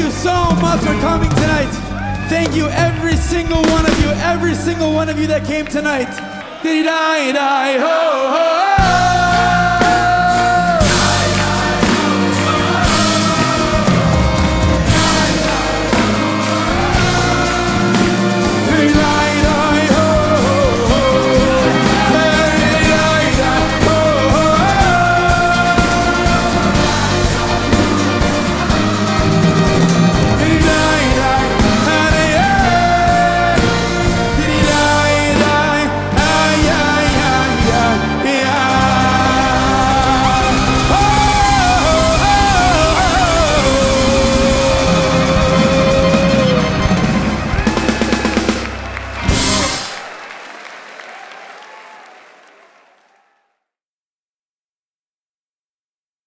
Thank you so much for coming tonight. Thank you, every single one of you, every single one of you that came tonight. Did he die? Die, ho, ho.